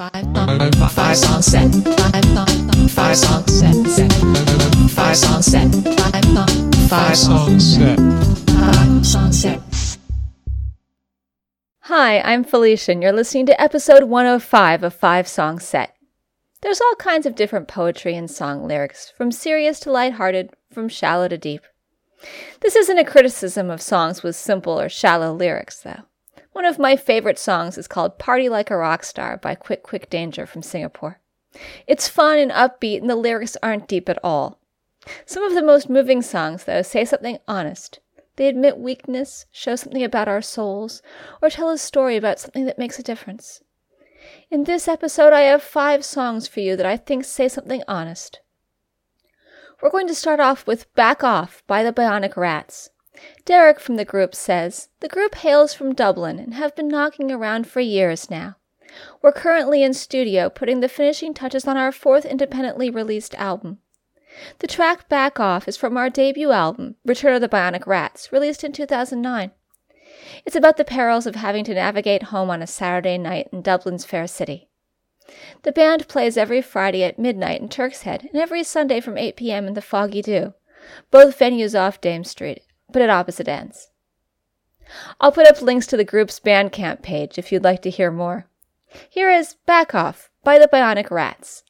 Five set. Five five song set. set. Five song set. Five five song set. Five song set. Hi, I'm Felicia, and you're listening to episode 105 of Five Song Set. There's all kinds of different poetry and song lyrics, from serious to lighthearted, from shallow to deep. This isn't a criticism of songs with simple or shallow lyrics, though. One of my favorite songs is called Party Like a Rock Star by Quick Quick Danger from Singapore. It's fun and upbeat, and the lyrics aren't deep at all. Some of the most moving songs, though, say something honest. They admit weakness, show something about our souls, or tell a story about something that makes a difference. In this episode, I have five songs for you that I think say something honest. We're going to start off with Back Off by the Bionic Rats. Derek from the group says the group hails from Dublin and have been knocking around for years now. We're currently in studio putting the finishing touches on our fourth independently released album. The track Back Off is from our debut album, Return of the Bionic Rats, released in 2009. It's about the perils of having to navigate home on a Saturday night in Dublin's fair city. The band plays every Friday at midnight in Turk's Head and every Sunday from 8 p.m. in the Foggy Dew, both venues off Dame Street, but at opposite ends. I'll put up links to the group's Bandcamp page if you'd like to hear more. Here is Back Off by the Bionic Rats.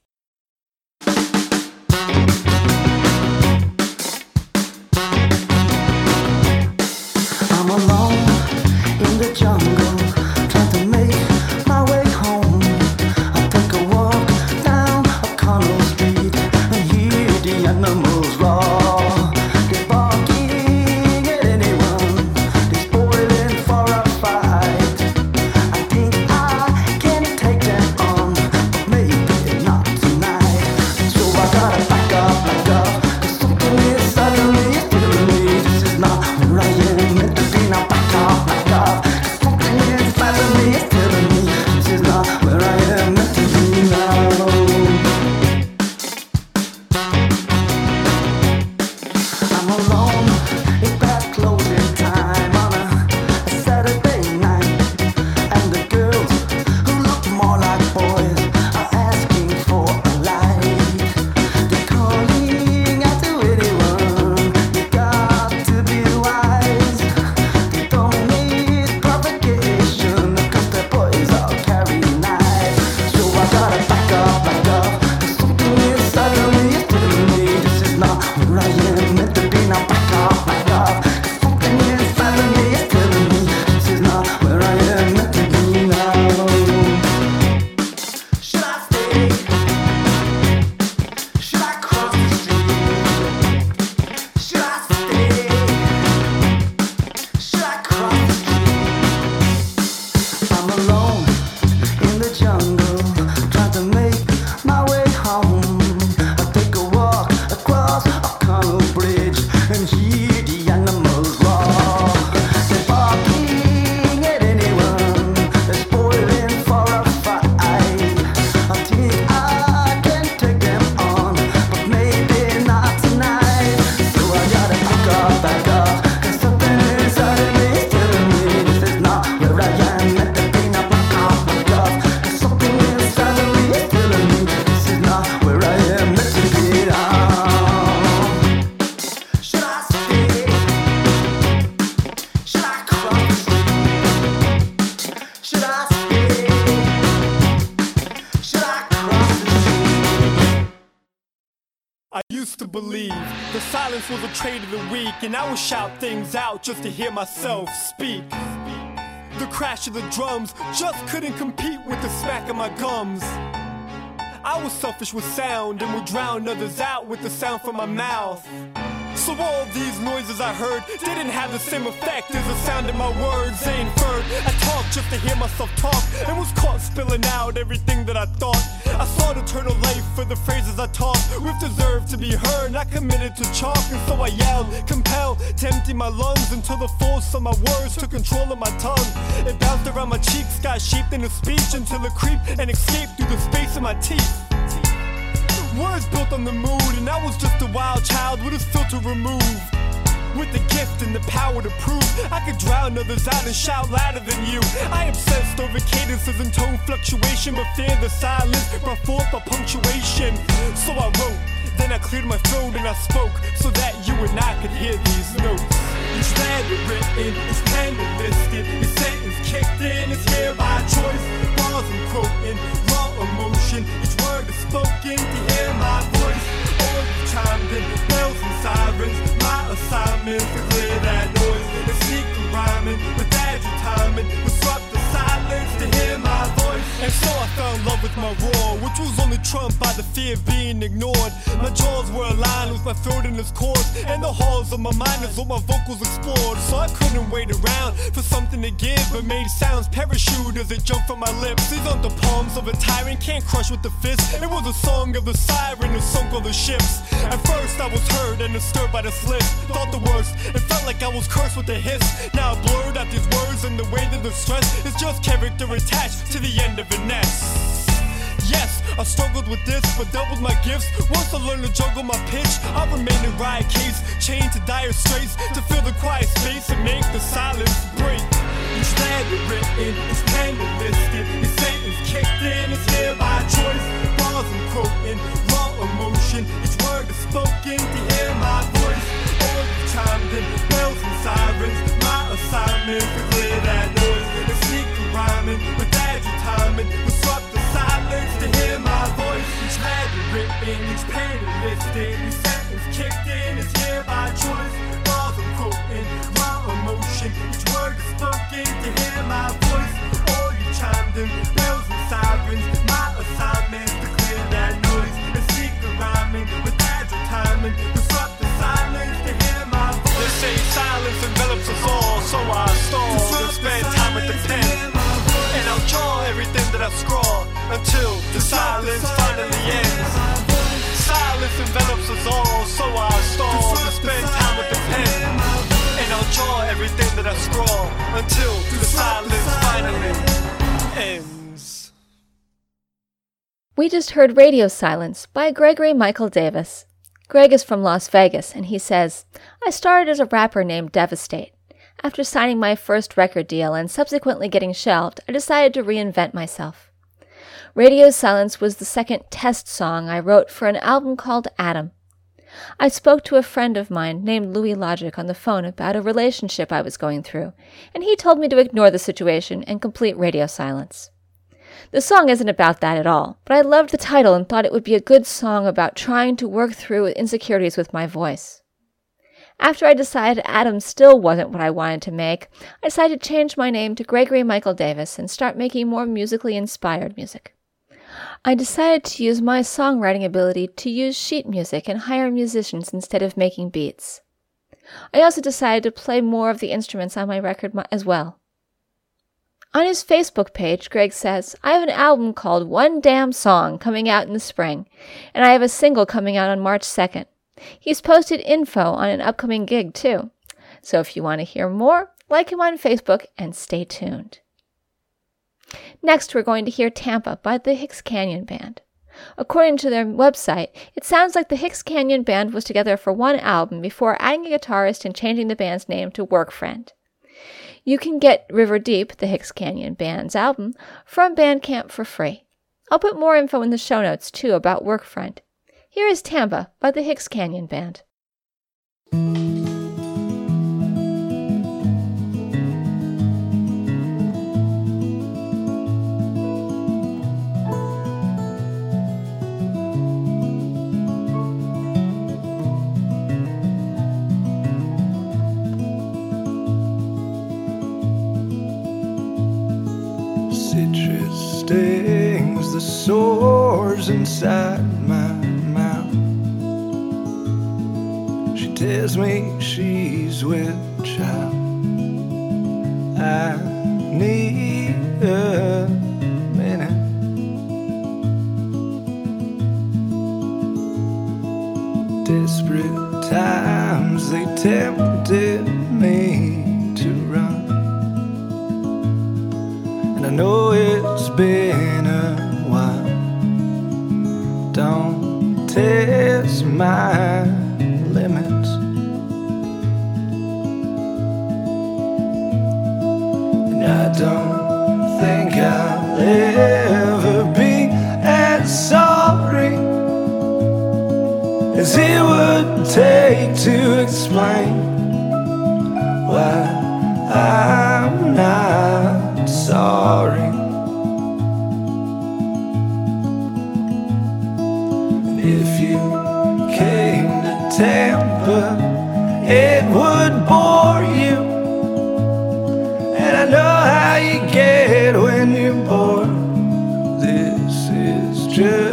And I would shout things out just to hear myself speak. The crash of the drums just couldn't compete with the smack of my gums. I was selfish with sound and would drown others out with the sound from my mouth. So all these noises I heard didn't have the same effect as the sound of my words they inferred. I talked just to hear myself talk and was caught spilling out everything that I thought. I sought eternal life for the phrases I taught, with deserved to be heard, not committed to chalk. And so I yelled, compelled to empty my lungs until the force of my words took control of my tongue. It bounced around my cheeks, got shaped into speech until it creeped and escaped through the space of my teeth. Words built on the mood, and I was just a wild child with a filter removed. With the gift and the power to prove I could drown others out and shout louder than you. I obsessed over cadences and tone fluctuation, but fear the silence brought forth by punctuation. So I wrote, then I cleared my throat and I spoke so that you and I could hear these notes. Letter written, each pen listed, each sentence kicked in is here by choice. Bars I'm quoting, raw emotion, each word is spoken assignment to fell in love with my roar, which was only trumped by the fear of being ignored. My jaws were aligned with my throat and its chords, and the halls of my mind is what my vocals explored. So I couldn't wait around for something to give, but made sounds parachute as it jumped from my lips. These aren't the palms of a tyrant, can't crush with the fist. It was a song of the siren who sunk all the ships. At first I was hurt and disturbed by the slip. Thought the worst, it felt like I was cursed with a hiss. Now I blurred out these words and the way that the stress is just character attached to the end of an S. Yes, I struggled with this, but doubled my gifts. Once I learned to juggle my pitch, I remained in riot case, chained to dire straits to fill the quiet space and make the silence break. Each letter written, each pen listed, each sentence kicked in is here by choice. Bars I'm quoting, raw emotion, each word is spoken to hear my voice. All chimed in, bells and sirens. My assignment to clear that noise and rhyming with agile timing. Disrupt the silence to hear my voice. Each letter written, each pen listed, each sentence kicked in is here by choice. Bars I'm quoting, raw emotion, each word is spoken to hear my voice. All you chimed in, everything that I scrawl until the silence finally ends. We just heard Radio Silence by Gregory Michael Davis. Greg is from Las Vegas, and he says, I started as a rapper named Devastate. After signing my first record deal and subsequently getting shelved, I decided to reinvent myself. Radio Silence was the second test song I wrote for an album called Adam. I spoke to a friend of mine named Louis Logic on the phone about a relationship I was going through, and he told me to ignore the situation and complete radio silence. The song isn't about that at all, but I loved the title and thought it would be a good song about trying to work through insecurities with my voice. After I decided Adam still wasn't what I wanted to make, I decided to change my name to Gregory Michael Davis and start making more musically inspired music. I decided to use my songwriting ability to use sheet music and hire musicians instead of making beats. I also decided to play more of the instruments on my record as well. On his Facebook page, Greg says, I have an album called One Damn Song coming out in the spring, and I have a single coming out on March 2nd. He's posted info on an upcoming gig, too. So if you want to hear more, like him on Facebook and stay tuned. Next, we're going to hear Tampa by the Hicks Canyon Band. According to their website, it sounds like the Hicks Canyon Band was together for one album before adding a guitarist and changing the band's name to Work Friend. You can get River Deep, the Hicks Canyon Band's album, from Bandcamp for free. I'll put more info in the show notes too about Work Friend. Here is Tampa by the Hicks Canyon Band. The sores inside my mouth. She tells me she's with child. If you came to Tampa, it would bore you. And I know how you get when you're bored. This is just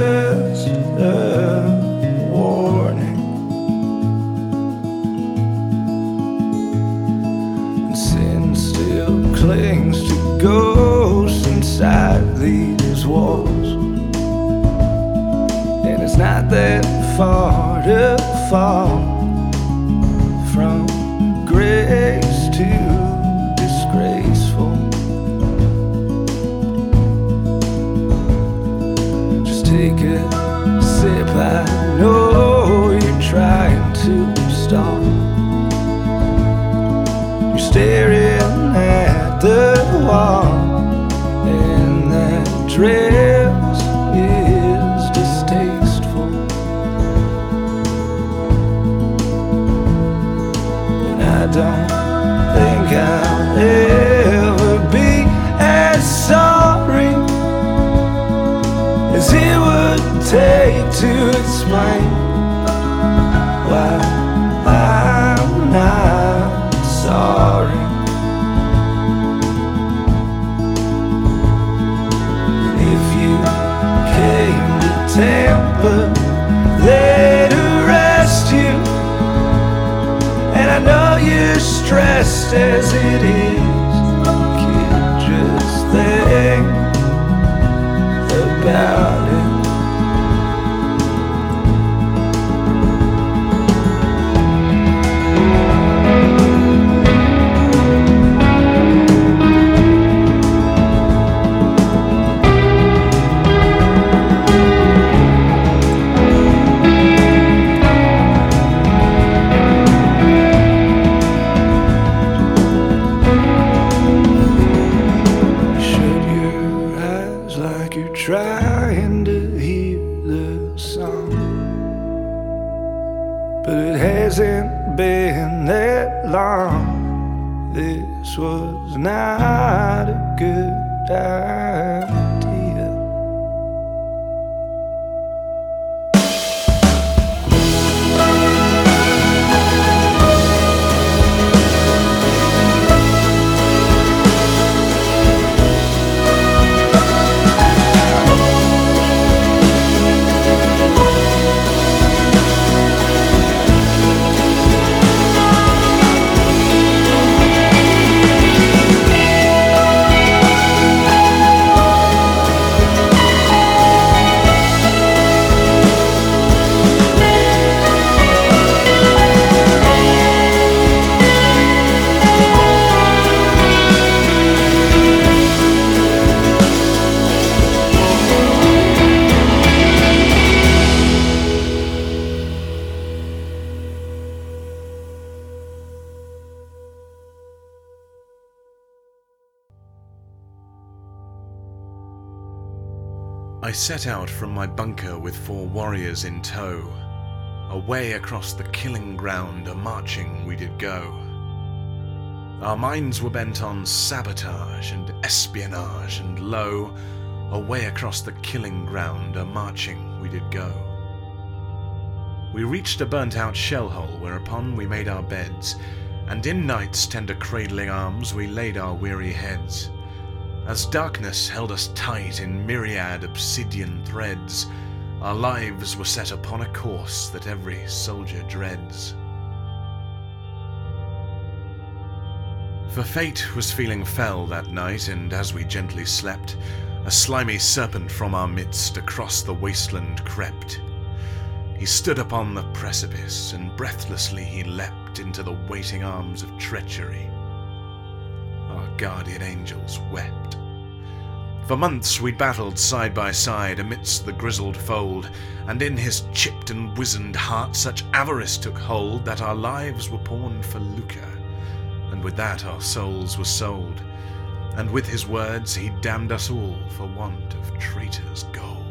far to fall from grace to disgraceful. Just take a sip, I know you're trying to stop. You're staring I set out from my bunker with four warriors in tow. Away across the killing ground a marching we did go. Our minds were bent on sabotage and espionage, and lo, away across the killing ground a marching we did go. We reached a burnt out shell hole whereupon we made our beds, and in night's tender cradling arms we laid our weary heads. As darkness held us tight in myriad obsidian threads, our lives were set upon a course that every soldier dreads. For fate was feeling fell that night, and as we gently slept, a slimy serpent from our midst across the wasteland crept. He stood upon the precipice, and breathlessly he leapt into the waiting arms of treachery. Our guardian angels wept. For months we'd battled side by side amidst the grizzled fold, and in his chipped and wizened heart such avarice took hold that our lives were pawned for lucre, and with that our souls were sold, and with his words he damned us all for want of traitors' gold.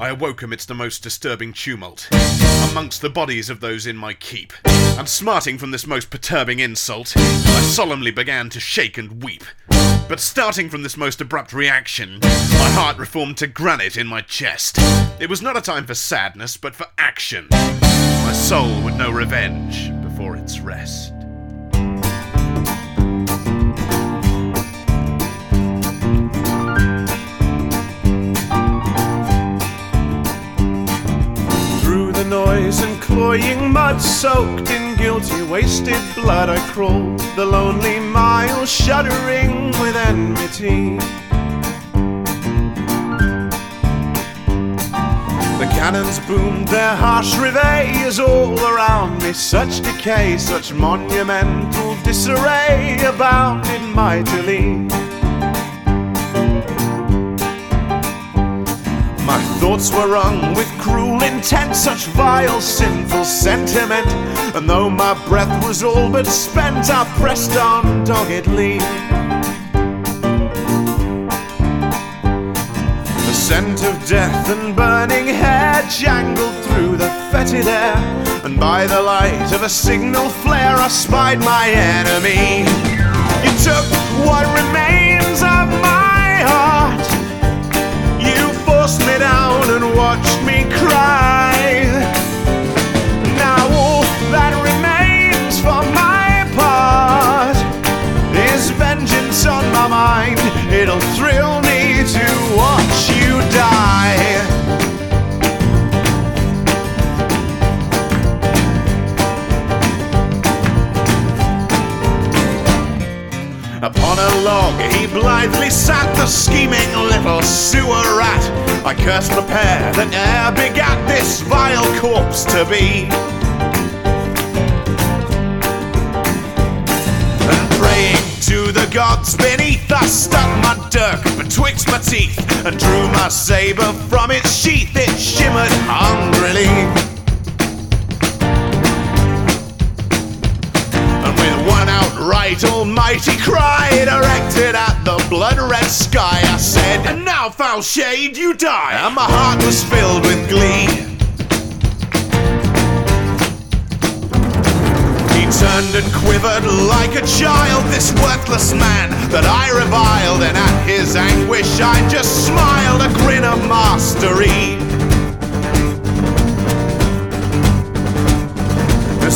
I awoke amidst the most disturbing tumult. Amongst the bodies of those in my keep, and smarting from this most perturbing insult, I solemnly began to shake and weep. But starting from this most abrupt reaction, my heart reformed to granite in my chest. It was not a time for sadness, but for action. My soul would know revenge before its rest. Cloying mud, soaked in guilty, wasted blood, I crawled the lonely mile, shuddering with enmity. The cannons boomed their harsh reveilles all around me. Such decay, such monumental disarray abounded mightily. Thoughts were wrung with cruel intent, such vile, sinful sentiment. And though my breath was all but spent, I pressed on doggedly. The scent of death and burning hair jangled through the fetid air, and by the light of a signal flare, I spied my enemy. You took what remains of my and watched me cry. Now all that remains for my part is vengeance on my mind. It'll thrill me Upon a log he blithely sat, the scheming little sewer rat. I cursed the pair that e'er begat this vile corpse to be. And praying to the gods beneath, I stuck my dirk betwixt my teeth and drew my saber from its sheath. It shimmered hungrily. Outright almighty cry directed at the blood red sky, I said, And now, foul shade, you die. And my heart was filled with glee. He turned and quivered like a child, this worthless man that I reviled, and at his anguish I just smiled a grin of mastery.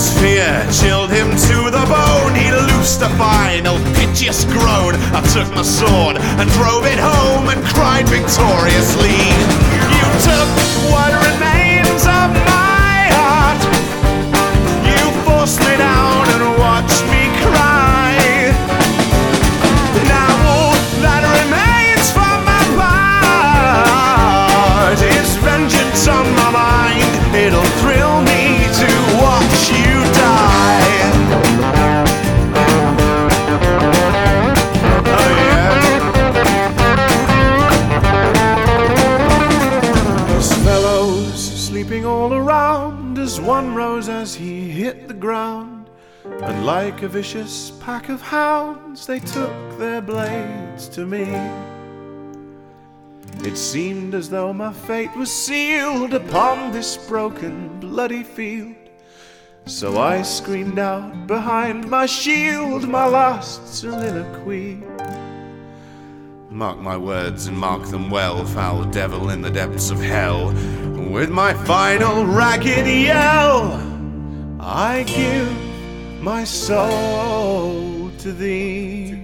As fear chilled him to the bone, he loosed a final piteous groan. I took my sword and drove it home and cried victoriously. You took Like a vicious pack of hounds, they took their blades to me. It seemed as though my fate was sealed upon this broken, bloody field. So I screamed out behind my shield my last soliloquy. Mark my words and mark them well, foul devil in the depths of hell. With my final ragged yell, I give my soul to thee.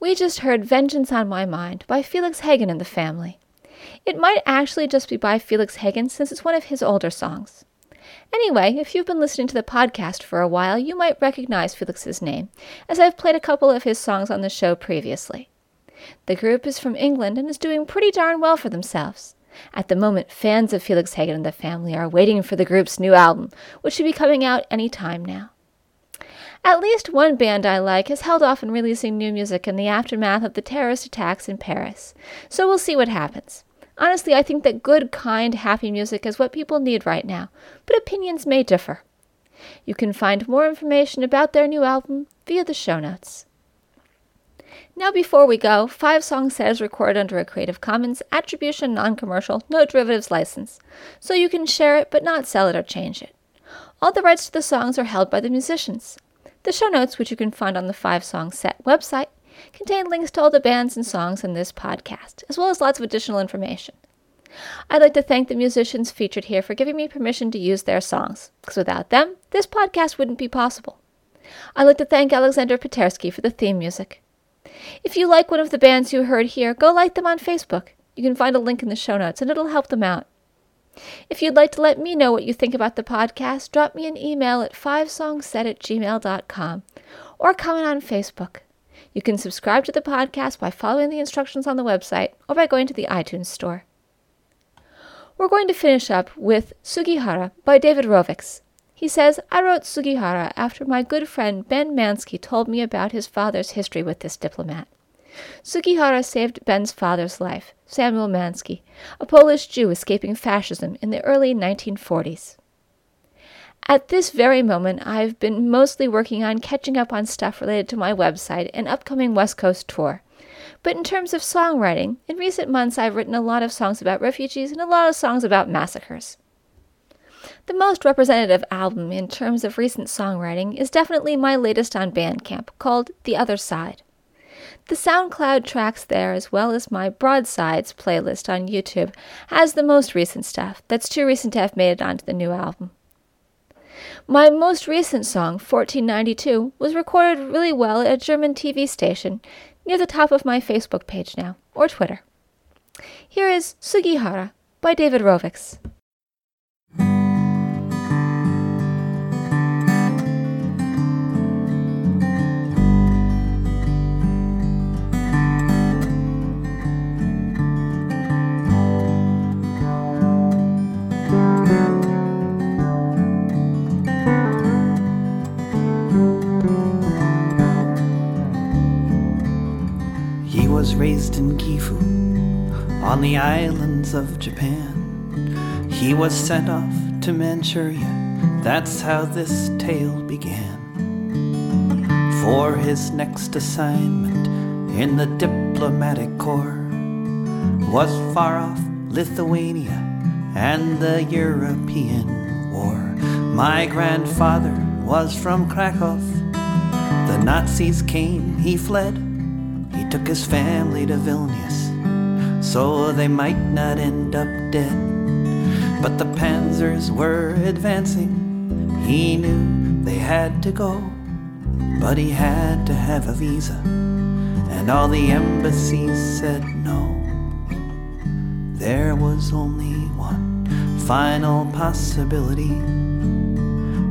We just heard Vengeance on My Mind by Felix Hagan and the Family. It might actually just be by Felix Hagan since it's one of his older songs. Anyway, if you've been listening to the podcast for a while, you might recognize Felix's name, as I've played a couple of his songs on the show previously. The group is from England and is doing pretty darn well for themselves. At the moment, fans of Felix Hagan and the Family are waiting for the group's new album, which should be coming out any time now. At least one band I like has held off on releasing new music in the aftermath of the terrorist attacks in Paris, so we'll see what happens. Honestly, I think that good, kind, happy music is what people need right now, but opinions may differ. You can find more information about their new album via the show notes. Now, before we go, Five Song Set is recorded under a Creative Commons Attribution Non Commercial No Derivatives license, so you can share it but not sell it or change it. All the rights to the songs are held by the musicians. The show notes, which you can find on the Five Song Set website, contain links to all the bands and songs in this podcast, as well as lots of additional information. I'd like to thank the musicians featured here for giving me permission to use their songs, because without them, this podcast wouldn't be possible. I'd like to thank Alexander Petersky for the theme music. If you like one of the bands you heard here, go like them on Facebook. You can find a link in the show notes, and it'll help them out. If you'd like to let me know what you think about the podcast, drop me an email at fivesongset at gmail.com or comment on Facebook. You can subscribe to the podcast by following the instructions on the website or by going to the iTunes store. We're going to finish up with Sugihara by David Rovics. He says, I wrote Sugihara after my good friend Ben Mansky told me about his father's history with this diplomat. Sugihara saved Ben's father's life, Samuel Mansky, a Polish Jew escaping fascism in the early 1940s. At this very moment, I've been mostly working on catching up on stuff related to my website and upcoming West Coast tour. But in terms of songwriting, in recent months I've written a lot of songs about refugees and a lot of songs about massacres. The most representative album in terms of recent songwriting is definitely my latest on Bandcamp, called The Other Side. The SoundCloud tracks there, as well as my Broadsides playlist on YouTube, has the most recent stuff that's too recent to have made it onto the new album. My most recent song, 1492, was recorded really well at a German TV station near the top of my Facebook page now, or Twitter. Here is Sugihara by David Rovics. On the islands of Japan. He was sent off to Manchuria, that's how this tale began. For his next assignment in the diplomatic corps was far off Lithuania and the European War. My grandfather was from Krakow. The Nazis came, he fled. He took his family to Vilnius so they might not end up dead. But the panzers were advancing. He knew they had to go, but he had to have a visa, and all the embassies said no. There was only one final possibility.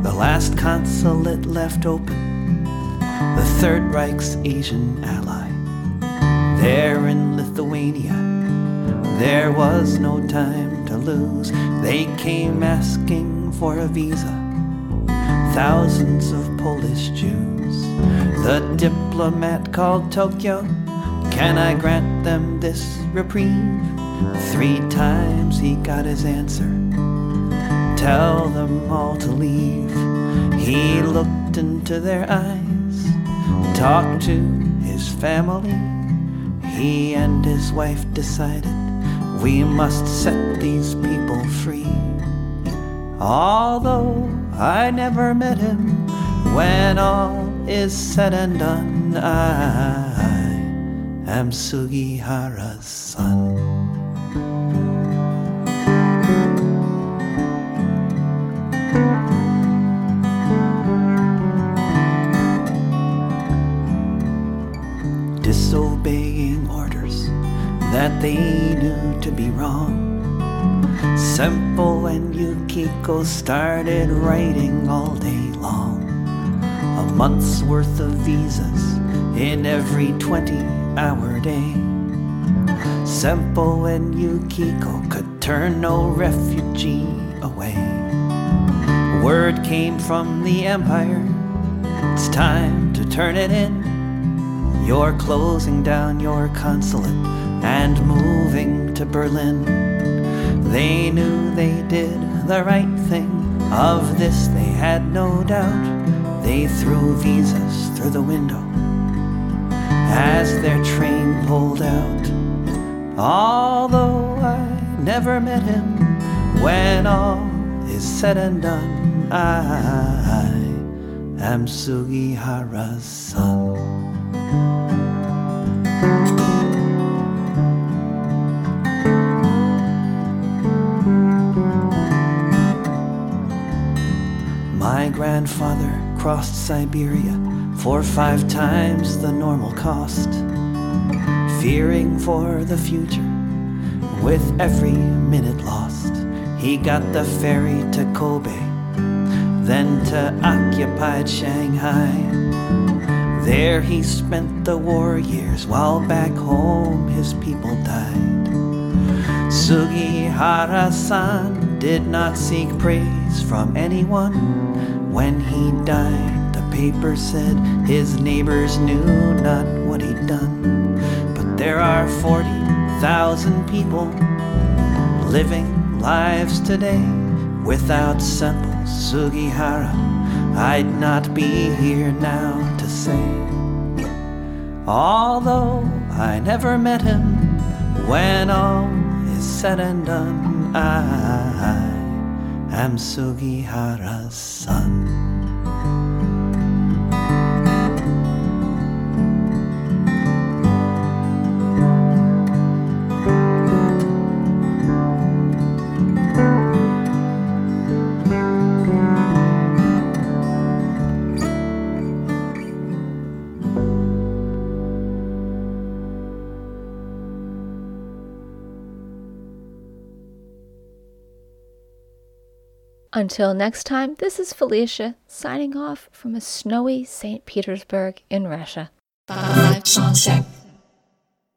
The last consulate left open, the Third Reich's Asian ally. There in Lithuania, there was no time to lose. They came asking for a visa. Thousands of Polish Jews. The diplomat called Tokyo. Can I grant them this reprieve? Three times he got his answer. Tell them all to leave. He looked into their eyes, talked to his family. He and his wife decided we must set these people free. Although I never met him, when all is said and done, I am Sugihara's son. Orders that they knew to be wrong. Sempo and Yukiko started writing all day long. A month's worth of visas in every 20 hour day. Sempo and Yukiko could turn no refugee away. Word came from the Empire, it's time to turn it in. You're closing down your consulate and moving to Berlin. They knew they did the right thing. Of this they had no doubt. They threw visas through the window as their train pulled out. Although I never met him, when all is said and done, I am Sugihara's son. Grandfather crossed Siberia four or five times the normal cost, fearing for the future with every minute lost. He got the ferry to Kobe, then to occupied Shanghai. There he spent the war years while back home his people died. Sugihara san did not seek praise from anyone. When he died, the paper said his neighbors knew not what he'd done. But there are 40,000 people living lives today without Sempo Sugihara. I'd not be here now to say. Although I never met him, when all is said and done, I am Sugihara's son. Until next time, this is Felicia signing off from a snowy St. Petersburg in Russia.